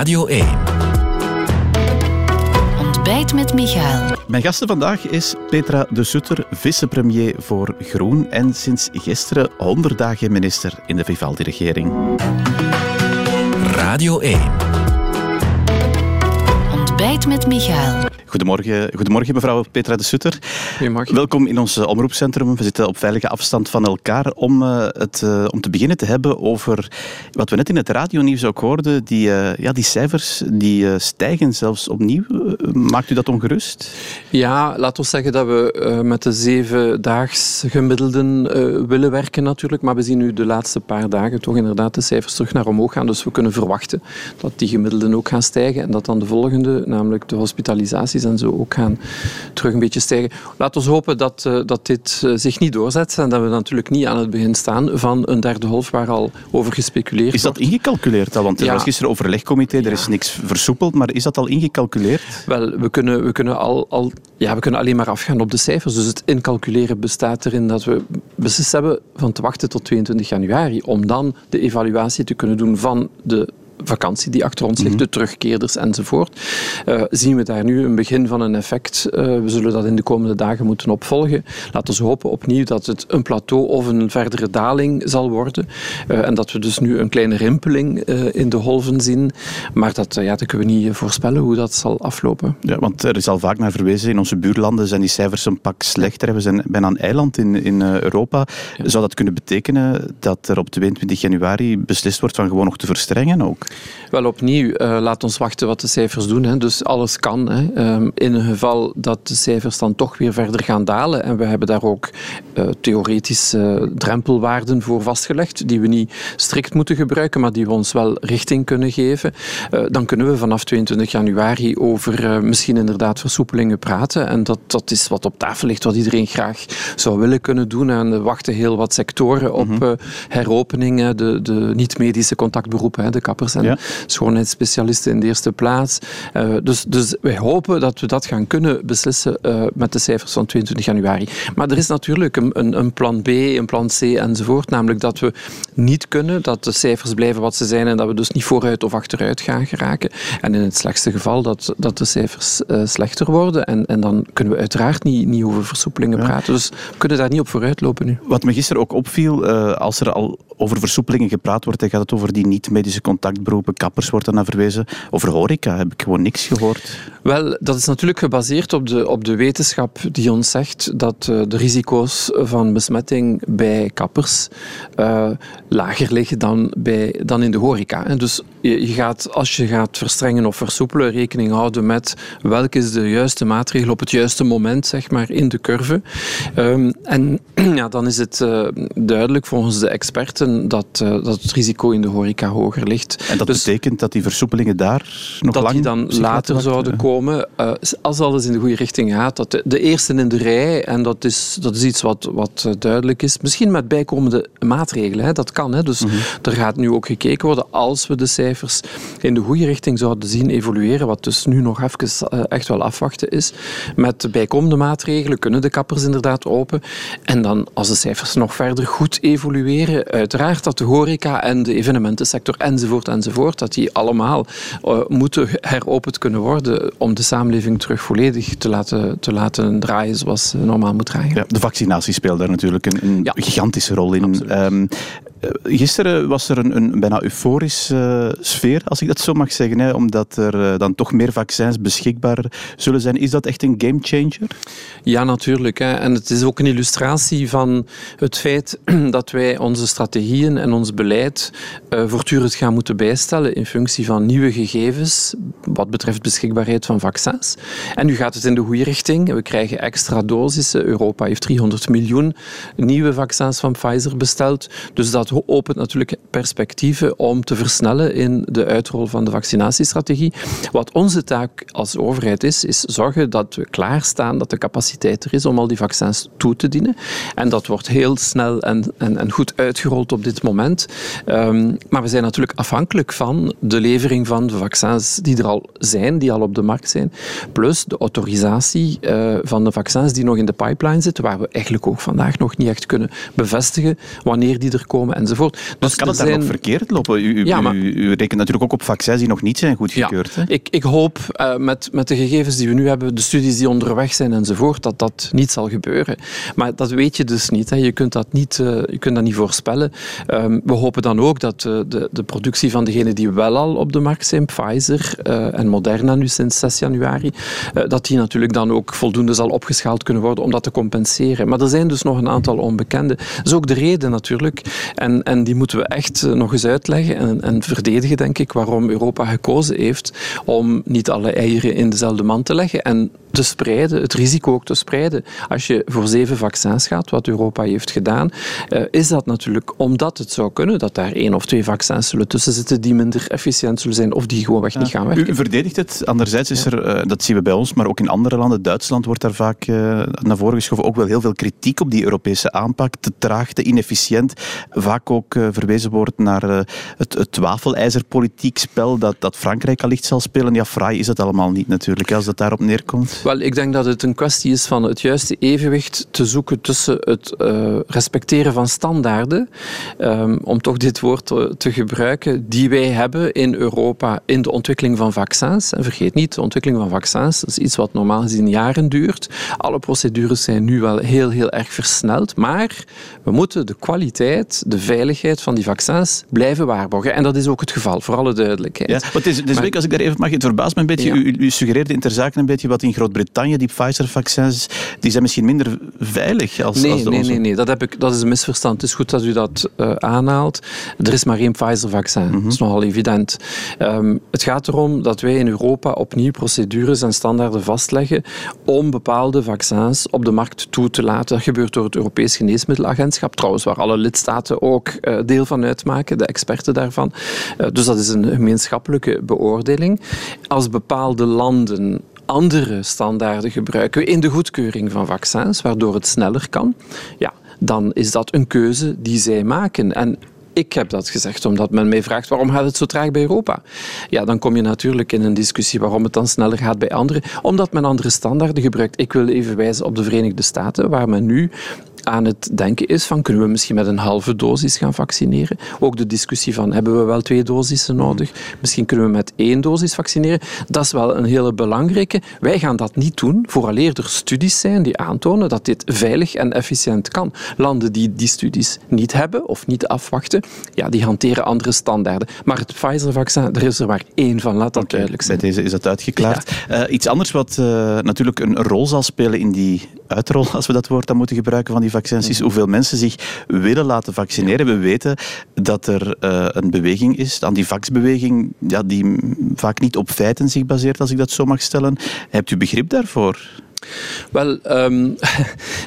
Radio 1. Ontbijt met Michael. Mijn gasten vandaag is Petra de Sutter, vicepremier voor Groen en sinds gisteren 100 dagen minister in de Vivaldi-regering. Radio 1. Met Michael. Goedemorgen, goedemorgen mevrouw Petra de Sutter. Goedemorgen. Welkom in ons omroepcentrum. We zitten op veilige afstand van elkaar om, uh, het, uh, om te beginnen te hebben over wat we net in het radionieuws ook hoorden. Die, uh, ja, die cijfers die stijgen zelfs opnieuw. maakt u dat ongerust? Ja, laten we zeggen dat we met de zevendaags gemiddelden willen werken natuurlijk. Maar we zien nu de laatste paar dagen toch inderdaad de cijfers terug naar omhoog gaan. Dus we kunnen verwachten dat die gemiddelden ook gaan stijgen. En dat dan de volgende, namelijk de hospitalisaties en zo ook gaan terug een beetje stijgen. Laten we hopen dat, uh, dat dit uh, zich niet doorzet en dat we natuurlijk niet aan het begin staan van een derde golf waar al over gespeculeerd is wordt. Is dat ingecalculeerd al? Want er ja. was gisteren overlegcomité, er is niks versoepeld, maar is dat al ingecalculeerd? Wel, we kunnen, we kunnen, al, al, ja, we kunnen alleen maar afgaan op de cijfers. Dus het incalculeren bestaat erin dat we beslist hebben van te wachten tot 22 januari om dan de evaluatie te kunnen doen van de vakantie die achter ons ligt, mm -hmm. de terugkeerders enzovoort, uh, zien we daar nu een begin van een effect. Uh, we zullen dat in de komende dagen moeten opvolgen. Laten we hopen opnieuw dat het een plateau of een verdere daling zal worden. Uh, en dat we dus nu een kleine rimpeling in de golven zien. Maar dat, ja, dat kunnen we niet voorspellen hoe dat zal aflopen. Ja, want er is al vaak naar verwezen, in onze buurlanden zijn die cijfers een pak slechter. We zijn bijna een eiland in, in Europa. Ja. Zou dat kunnen betekenen dat er op 22 januari beslist wordt van gewoon nog te verstrengen ook? Wel opnieuw, uh, laat ons wachten wat de cijfers doen. Hè. Dus alles kan. Hè. Um, in een geval dat de cijfers dan toch weer verder gaan dalen, en we hebben daar ook uh, theoretische drempelwaarden voor vastgelegd, die we niet strikt moeten gebruiken, maar die we ons wel richting kunnen geven, uh, dan kunnen we vanaf 22 januari over misschien inderdaad versoepelingen praten. En dat, dat is wat op tafel ligt, wat iedereen graag zou willen kunnen doen. En er wachten heel wat sectoren op mm -hmm. heropening, de, de niet-medische contactberoepen, hè, de kappers en ja. schoonheidsspecialisten in de eerste plaats. Uh, dus, dus wij hopen dat we dat gaan kunnen beslissen uh, met de cijfers van 22 januari. Maar er is natuurlijk een, een, een, plan B, een plan C enzovoort. Namelijk dat we niet kunnen, dat de cijfers blijven wat ze zijn en dat we dus niet vooruit of achteruit gaan geraken. En in het slechtste geval dat, dat de cijfers uh, slechter worden. En, en dan kunnen we uiteraard niet, niet over versoepelingen ja. praten. Dus we kunnen daar niet op vooruit lopen nu. Wat me gisteren ook opviel, als er al over versoepelingen gepraat wordt, dan gaat het over die niet-medische contactberoepen, kappers wordt er naar verwezen. Over horeca heb ik gewoon niks gehoord. Wel, dat is natuurlijk gebaseerd op de, op de wetenschap die ons zegt dat uh, de risico's van besmetting bij kappers uh, lager liggen dan, bij, dan in de horeca. Dus je, gaat, als je gaat verstrengen of versoepelen, rekening houden met welke is de juiste maatregel op het juiste moment, zeg maar, in de curve. Um, en ja, dan is het uh, duidelijk volgens de experten dat, dat het risico in de horeca hoger ligt. En dat dus, betekent dat die versoepelingen daar nog dat lang... die dan later zouden komen. Uh, als alles in de goede richting gaat. Dat de, de eerste in de rij, en dat is, dat is iets wat, wat duidelijk is, misschien met bijkomende maatregelen. Hè, dat kan. Hè. Dus mm-hmm. er gaat nu ook gekeken worden als we de cijfers in de goede richting zouden zien evolueren, wat dus nu nog even echt wel afwachten is. Met bijkomende maatregelen kunnen de kappers inderdaad open. En dan, als de cijfers nog verder goed evolueren, uiteraard dat de horeca en de evenementensector enzovoort enzovoort, dat die allemaal moeten heropend kunnen worden om de samenleving terug volledig te laten, te laten draaien zoals het normaal moet draaien. Ja, de vaccinatie speelt daar natuurlijk een, een gigantische rol in. Gisteren was er een, een bijna euforische sfeer, als ik dat zo mag zeggen, hè, omdat er dan toch meer vaccins beschikbaar zullen zijn. Is dat echt een gamechanger? Ja, natuurlijk. Hè. En het is ook een illustratie van het feit dat wij onze strategieën en ons beleid uh, voortdurend gaan moeten bijstellen in functie van nieuwe gegevens wat betreft beschikbaarheid van vaccins. En nu gaat het in de goede richting. We krijgen extra dosissen. Europa heeft 300 miljoen nieuwe vaccins van Pfizer besteld. Dus dat opent natuurlijk perspectieven om te versnellen in de uitrol van de vaccinatiestrategie. Wat onze taak als overheid is, is zorgen dat we klaarstaan, dat de capaciteit er is om al die vaccins toe te dienen. En dat wordt heel snel en, en, en goed uitgerold op dit moment. Um, maar we zijn natuurlijk afhankelijk van de levering van de vaccins die er al zijn, die al op de markt zijn, plus de autorisatie uh, van de vaccins die nog in de pipeline zitten, waar we eigenlijk ook vandaag nog niet echt kunnen bevestigen wanneer die er komen enzovoort. Dus kan het zijn... dan ook verkeerd lopen? U, ja, maar... u, rekent natuurlijk ook op vaccins die nog niet zijn goedgekeurd. Ja, ik, ik hoop uh, met, met de gegevens die we nu hebben, de studies die onderweg zijn enzovoort, dat dat niet zal gebeuren. Maar dat weet je dus niet. Hè. Je, kunt dat niet uh, je kunt dat niet voorspellen. Um, we hopen dan ook dat uh, de, de productie van degenen die wel al op de markt zijn, Pfizer en Moderna nu sinds 6 januari, dat die natuurlijk dan ook voldoende zal opgeschaald kunnen worden om dat te compenseren. Maar er zijn dus nog een aantal onbekenden. Dat is ook de reden natuurlijk. En, en die moeten we echt nog eens uitleggen en, en verdedigen, denk ik, waarom Europa gekozen heeft om niet alle eieren in dezelfde mand te leggen. En te spreiden, het risico ook te spreiden. Als je voor zeven vaccins gaat, wat Europa heeft gedaan, uh, is dat natuurlijk omdat het zou kunnen dat daar één of twee vaccins zullen tussen zitten die minder efficiënt zullen zijn of die gewoonweg ja. niet gaan werken. U verdedigt het. Anderzijds is er, uh, dat zien we bij ons, maar ook in andere landen, Duitsland wordt daar vaak uh, naar voren geschoven, ook wel heel veel kritiek op die Europese aanpak. Te traag, te inefficiënt. Vaak ook verwezen wordt naar het, het wafelijzerpolitiek spel dat, dat Frankrijk allicht zal spelen. Ja, fraai is het allemaal niet natuurlijk, als dat daarop neerkomt. Wel, ik denk dat het een kwestie is van het juiste evenwicht te zoeken tussen het uh, respecteren van standaarden, um, om toch dit woord te, te, gebruiken, die wij hebben in Europa in de ontwikkeling van vaccins. En vergeet niet, de ontwikkeling van vaccins is iets wat normaal gezien jaren duurt. Alle procedures zijn nu wel heel, heel erg versneld, maar we moeten de kwaliteit, de veiligheid van die vaccins blijven waarborgen. En dat is ook het geval, voor alle duidelijkheid. Ja, maar deze, deze week, als ik daar even mag, het verbaast me een beetje, ja. u, u suggereerde in ter zake een beetje wat in Groot-Brittannië, die Pfizer-vaccins, die zijn misschien minder veilig als, nee, als de nee, nee, nee, dat, heb ik, dat is een misverstand. Het is goed dat u dat uh, aanhaalt. Er is maar één Pfizer-vaccin, mm -hmm. dat is nogal evident. Um, het gaat erom dat wij in Europa opnieuw procedures en standaarden vastleggen om bepaalde vaccins op de markt toe te laten. Dat gebeurt door het Europees Geneesmiddelagentschap, trouwens waar alle lidstaten ook uh, deel van uitmaken, de experten daarvan. Uh, dus dat is een gemeenschappelijke beoordeling. Als bepaalde landen andere standaarden gebruiken in de goedkeuring van vaccins, waardoor het sneller kan, ja, dan is dat een keuze die zij maken. En ik heb dat gezegd omdat men mij vraagt waarom gaat het zo traag bij Europa? Ja, dan kom je natuurlijk in een discussie waarom het dan sneller gaat bij anderen. Omdat men andere standaarden gebruikt. Ik wil even wijzen op de Verenigde Staten, waar men nu aan het denken is van kunnen we misschien met een halve dosis gaan vaccineren. Ook de discussie van hebben we wel twee dosissen nodig? Misschien kunnen we met één dosis vaccineren. Dat is wel een hele belangrijke. Wij gaan dat niet doen vooraleer er studies zijn die aantonen dat dit veilig en efficiënt kan. Landen die die studies niet hebben of niet afwachten, ja, die hanteren andere standaarden. Maar het Pfizer-vaccin, er is er maar één van, laat dat okay, duidelijk zijn. Bij deze is dat uitgeklaard. Ja. Uh, iets anders wat uh, natuurlijk een rol zal spelen in die uitrol, als we dat woord dan moeten gebruiken, van die is hoeveel mensen zich willen laten vaccineren. We weten dat er uh, een beweging is, de antivaxbeweging, ja, die vaak niet op feiten zich baseert, als ik dat zo mag stellen. Hebt u begrip daarvoor? Wel, um,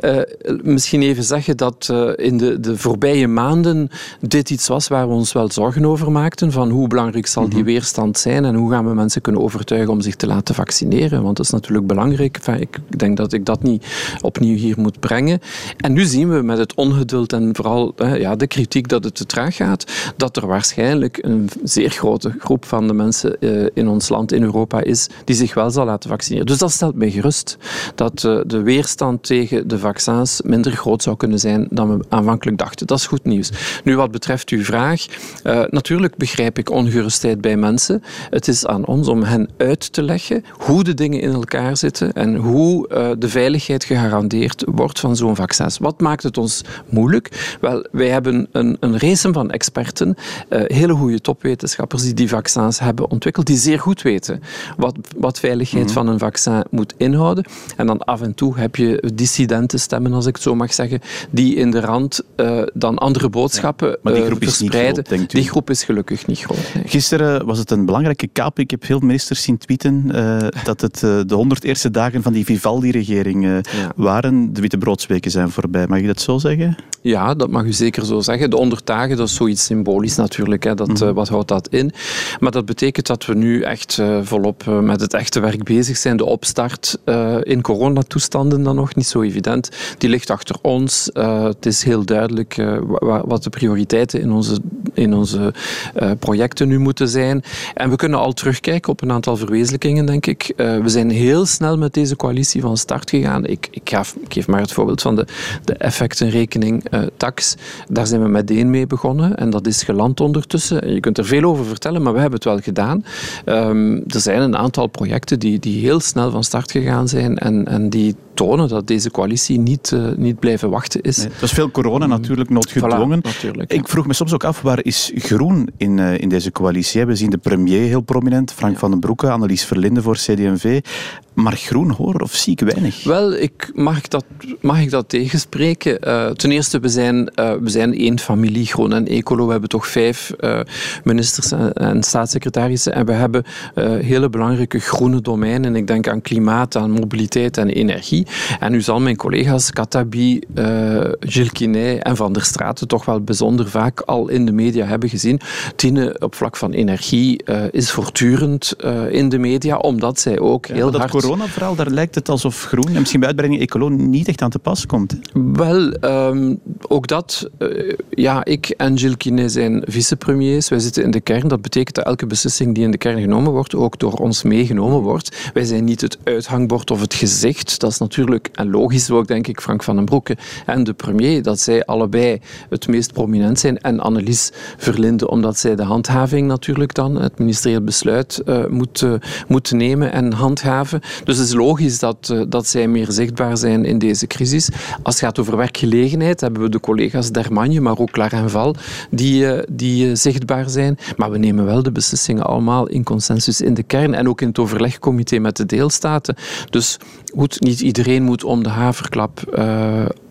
uh, misschien even zeggen dat uh, in de, de voorbije maanden dit iets was waar we ons wel zorgen over maakten. Van hoe belangrijk zal die mhm. weerstand zijn en hoe gaan we mensen kunnen overtuigen om zich te laten vaccineren. Want dat is natuurlijk belangrijk. Enfin, ik denk dat ik dat niet opnieuw hier moet brengen. En nu zien we met het ongeduld en vooral uh, ja, de kritiek dat het te traag gaat, dat er waarschijnlijk een zeer grote groep van de mensen in ons land, in Europa, is die zich wel zal laten vaccineren. Dus dat stelt mij gerust dat eh, de weerstand tegen de vaccins minder groot zou kunnen zijn dan we aanvankelijk dachten. Dat is goed nieuws. Nu, wat betreft uw vraag, uh, natuurlijk begrijp ik ongerustheid bij mensen. Het is aan ons om hen uit te leggen hoe de dingen in elkaar zitten en hoe uh, de veiligheid gegarandeerd wordt van zo'n vaccins. Wat maakt het ons moeilijk? Wel, wij hebben een, een race van experten, uh, hele goede topwetenschappers die die vaccins hebben ontwikkeld, die zeer goed weten wat, wat veiligheid mm -hmm. van een vaccin moet inhouden. En dan af en toe heb je dissidente stemmen, als ik het zo mag zeggen, die in de rand uh, dan andere boodschappen ja, maar die groep uh, verspreiden. Is niet groot, die groep is gelukkig niet groot. Nee. Gisteren was het een belangrijke kaap. Ik heb veel ministers zien tweeten uh, dat het de 101ste dagen van die Vivaldi-regering ja. waren. De witte broodsweken zijn voorbij. Mag je dat zo zeggen? Ja, dat mag u zeker zo zeggen. De 100 dagen, dat is zoiets symbolisch natuurlijk. Hè. Dat, mm -hmm. wat houdt dat in? Maar dat betekent dat we nu echt volop met het echte werk bezig zijn. De opstart in in coronatoestanden dan nog niet zo evident. Die ligt achter ons. het is heel duidelijk wat de prioriteiten in onze, in onze projecten nu moeten zijn. En we kunnen al terugkijken op een aantal verwezenlijkingen, denk ik. we zijn heel snel met deze coalitie van start gegaan. Ik, ik, ik geef maar het voorbeeld van de, de effectenrekening tax. Daar zijn we meteen mee begonnen en dat is geland ondertussen. Je kunt er veel over vertellen, maar we hebben het wel gedaan. Um, er zijn een aantal projecten die, die heel snel van start gegaan zijn en, en die tonen dat deze coalitie niet, uh, niet blijven wachten is. Nee, dat is veel corona natuurlijk noodgedwongen. natuurlijk, Ik vroeg me soms ook af, waar is Groen in, uh, in deze coalitie? We zien de premier heel prominent, Frank van den Broeke, Annelies Verlinde voor CD&V. Maar groen hoor, of zie ik weinig? Wel, ik, mag, ik dat, mag ik dat tegenspreken? Uh, ten eerste, we zijn, we zijn één familie, Groen en Ecolo. We hebben toch vijf ministers en, en, staatssecretarissen. En we hebben hele belangrijke groene domeinen. Ik denk aan klimaat, aan mobiliteit en energie. En nu zal mijn collega's Katabi, Gilles Quinet en Van der Straten toch wel bijzonder vaak al in de media hebben gezien. Tine op vlak van energie is voortdurend in de media, omdat zij ook heel hard coronaverhaal, daar lijkt het alsof groen, en misschien bij uitbreiding ecolo, niet echt aan te pas komt. Wel, ehm, ook dat. Uh, ja, ik en Gilles Quinet zijn vicepremiers. Wij zitten in de kern. Dat betekent dat elke beslissing die in de kern genomen wordt, ook door ons meegenomen wordt. Wij zijn niet het uithangbord of het gezicht. Dat is natuurlijk, en logisch ook, denk ik, Frank van den Broeke en de premier, dat zij allebei het meest prominent zijn. En Annelies Verlinde, omdat zij de handhaving natuurlijk dan, het ministerieel besluit, uh, moet, uh, moet nemen en handhaven. Dus het is logisch dat, uh, dat zij meer zichtbaar zijn in deze crisis. Als het gaat over werkgelegenheid, hebben we de collega's Dermagne, maar ook Val, die, die zichtbaar zijn. Maar we nemen wel de beslissingen allemaal in consensus in de kern en ook in het overlegcomité met de deelstaten. Dus goed, niet iedereen moet om de haverklap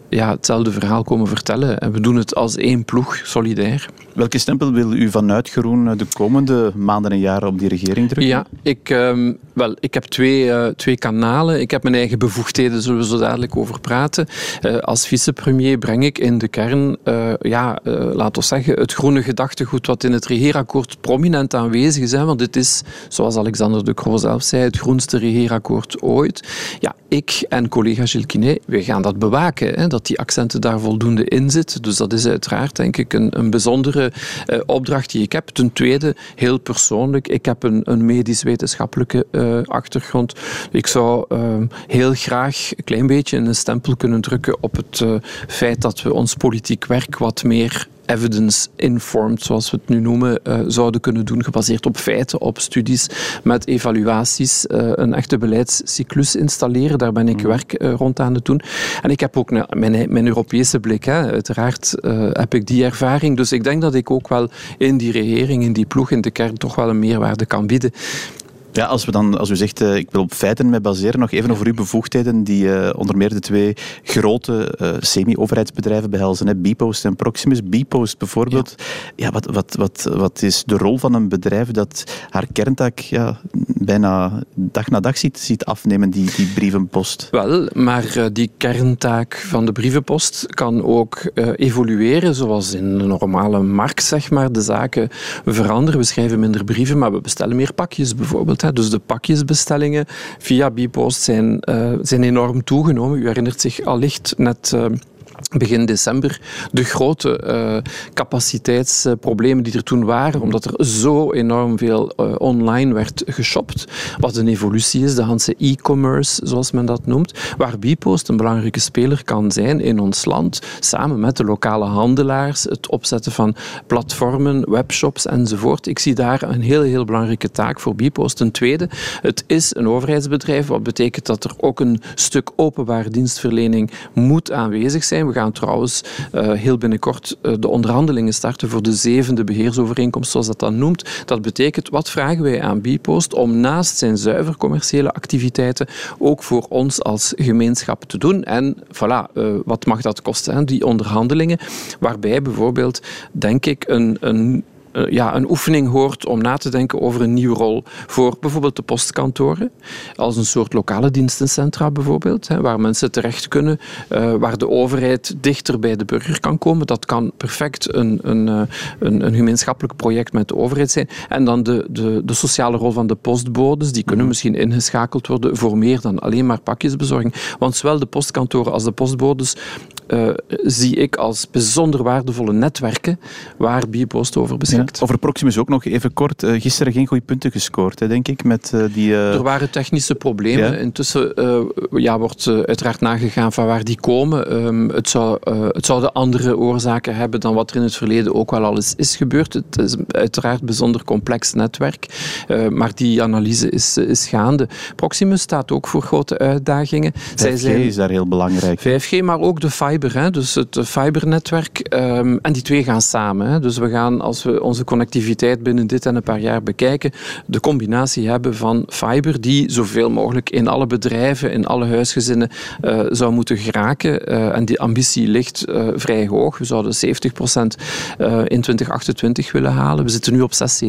ja, hetzelfde verhaal komen vertellen. En we doen het als één ploeg, solidair. Welke stempel wil u vanuit Groen de komende maanden en jaren op die regering drukken? Ja, ik, uh, wel, ik heb twee, uh, twee kanalen. Ik heb mijn eigen bevoegdheden, zullen we zo dadelijk over praten. Uh, als vicepremier breng ik in de kern, uh, ja, laten we zeggen, het groene gedachtegoed wat in het regeerakkoord prominent aanwezig is. Want dit is, zoals Alexander de Croo zelf zei, het groenste regeerakkoord ooit. Ja, ik en collega Gilles Quinet, we gaan dat bewaken. Hè, dat die accenten daar voldoende in zitten. Dus dat is uiteraard, denk ik, een, een bijzondere uh, opdracht die ik heb. Ten tweede, heel persoonlijk, ik heb een, een medisch-wetenschappelijke uh, achtergrond. Ik zou uh, heel graag een klein beetje een stempel kunnen drukken op het feit dat we ons politiek werk wat meer evidence-informed, zoals we het nu noemen, uh, zouden kunnen doen, gebaseerd op feiten, op studies, met evaluaties, uh, een echte beleidscyclus installeren. Daar ben ik mm. werk uh, rond aan het doen. En ik heb ook mijn, mijn Europese blik, hè. uiteraard heb ik die ervaring. Dus ik denk dat ik ook wel in die regering, in die ploeg, in de kern, toch wel een meerwaarde kan bieden. Ja, als, we dan, als u zegt, uh, ik wil op feiten mij baseren, nog even over uw bevoegdheden, die uh, onder meer de twee grote uh, semi-overheidsbedrijven behelzen, hè, en Proximus. Bpost bijvoorbeeld, ja. ja. wat, wat, wat, wat is de rol van een bedrijf dat haar kerntaak ja, bijna dag na dag ziet, ziet afnemen, die, die brievenpost? Wel, maar die kerntaak van de brievenpost kan ook evolueren, zoals in een normale markt, zeg maar. De zaken veranderen, we schrijven minder brieven, maar we bestellen meer pakjes bijvoorbeeld. Dus de pakjesbestellingen via Bipost zijn, uh, zijn enorm toegenomen. U herinnert zich allicht net... Begin december de grote uh, capaciteitsproblemen die er toen waren, omdat er zo enorm veel uh, online werd geshopt, wat een evolutie is, de Hanse e-commerce, zoals men dat noemt, waar Bipost een belangrijke speler kan zijn in ons land, samen met de lokale handelaars, het opzetten van platformen, webshops enzovoort. Ik zie daar een heel, heel belangrijke taak voor Bipost. Ten tweede, het is een overheidsbedrijf, wat betekent dat er ook een stuk openbare dienstverlening moet aanwezig zijn. We gaan trouwens uh, heel binnenkort uh, de onderhandelingen starten voor de zevende beheersovereenkomst, zoals dat dan noemt. Dat betekent, wat vragen wij aan Bipost om naast zijn zuiver commerciële activiteiten ook voor ons als gemeenschap te doen? En voilà, uh, wat mag dat kosten? Hè? Die onderhandelingen, waarbij bijvoorbeeld, denk ik, een, een ja, een oefening hoort om na te denken over een nieuwe rol voor bijvoorbeeld de postkantoren, als een soort lokale dienstencentra bijvoorbeeld, hè, waar mensen terecht kunnen, uh, waar de overheid dichter bij de burger kan komen. Dat kan perfect een, een, een, een gemeenschappelijk project met de overheid zijn. En dan de, de, de sociale rol van de postbodes, die kunnen mhm. misschien ingeschakeld worden voor meer dan alleen maar pakjesbezorging. Want zowel de postkantoren als de postbodes uh, zie ik als bijzonder waardevolle netwerken waar Biopost over beschikt. over Proximus ook nog even kort. Uh, gisteren geen goede punten gescoord, hè, denk ik. Met, uh, die, Er waren technische problemen. Ja. Intussen ja, wordt uiteraard nagegaan van waar die komen. Um, het, zou, het zouden andere oorzaken hebben dan wat er in het verleden ook wel al is, is gebeurd. Het is uiteraard een bijzonder complex netwerk, maar die analyse is, is gaande. Proximus staat ook voor grote uitdagingen. 5G Zij zijn, is daar heel belangrijk. 5G, maar ook de fiber, hè, dus het fibernetwerk. Um, en die twee gaan samen. Hè. Dus we gaan, als we onze connectiviteit binnen dit en een paar jaar bekijken, de combinatie hebben van fiber, die zoveel mogelijk in alle bedrijven, in alle huisgezinnen uh, zou moeten geraken. Uh, en die ambitie ligt uh, vrij hoog. We zouden 70% in 2028 willen halen. We zitten nu op 6, 7%.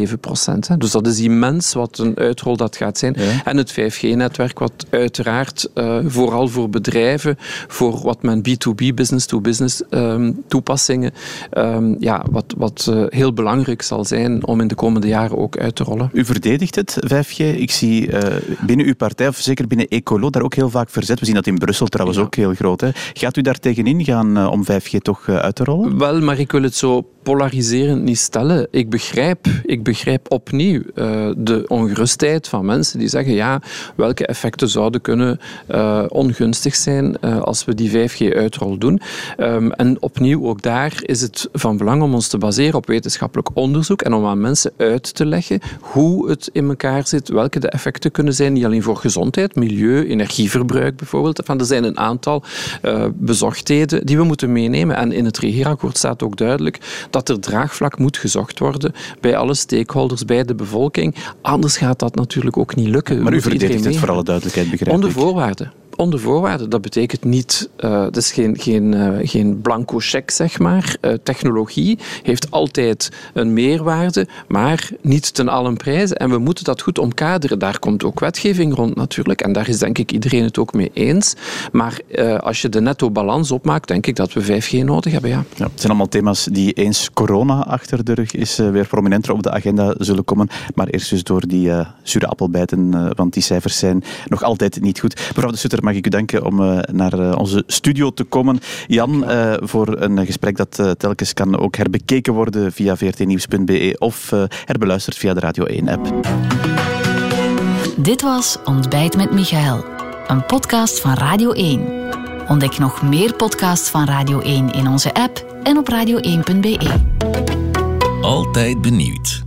Dus dat is immens wat een uitrol dat gaat zijn. Ja. En het 5G-netwerk, wat uiteraard vooral voor bedrijven, voor wat men B2B business-to-business ehm, toepassingen, ehm, ja, wat, wat uh, heel belangrijk zal zijn om in de komende jaren ook uit te rollen. U verdedigt het, 5G. Ik zie uh, binnen uw partij, of zeker binnen Ecolo, daar ook heel vaak verzet. We zien dat in Brussel trouwens ja. ook heel groot. Hè. Gaat u daar tegenin gaan uh, om 5G toch uit te rollen? Wel, maar ik wil het zo polariserend niet stellen. Ik begrijp, ik begrijp opnieuw uh, de ongerustheid van mensen die zeggen ja, welke effecten zouden kunnen uh, ongunstig zijn uh, als we die 5G uitrol doen. Um, en opnieuw, ook daar is het van belang om ons te baseren op wetenschappelijk onderzoek en om aan mensen uit te leggen hoe het in elkaar zit, welke de effecten kunnen zijn, niet alleen voor gezondheid, milieu, energieverbruik bijvoorbeeld. Van, er zijn een aantal bezorgdheden die we moeten meenemen. En in het regeerakkoord staat ook duidelijk dat er draagvlak moet gezocht worden bij alle stakeholders, bij de bevolking. Anders gaat dat natuurlijk ook niet lukken. Maar u verdedigt het voor alle duidelijkheid, begrijp Onder voorwaarden onder voorwaarden. Dat betekent niet, uh, dat is geen, geen, uh, geen blanco cheque, zeg maar. Uh, technologie heeft altijd een meerwaarde, maar niet ten allen prijze. En we moeten dat goed omkaderen. Daar komt ook wetgeving rond natuurlijk. En daar is denk ik iedereen het ook mee eens. Maar als je de netto balans opmaakt, denk ik dat we 5G nodig hebben, ja. ja het zijn allemaal thema's die eens corona achter de rug is, weer prominenter op de agenda zullen komen. Maar eerst dus door die zure appelbijten, want die cijfers zijn nog altijd niet goed. Mevrouw de Sutter, mag ik u danken om uh, naar uh, onze studio te komen. Jan, uh, voor een gesprek dat telkens kan ook herbekeken worden via vrtnieuws.be of herbeluisterd via de Radio 1-app. Dit was Ontbijt met Michael, een podcast van Radio 1. Ontdek nog meer podcasts van Radio 1 in onze app en op radio1.be. Altijd benieuwd.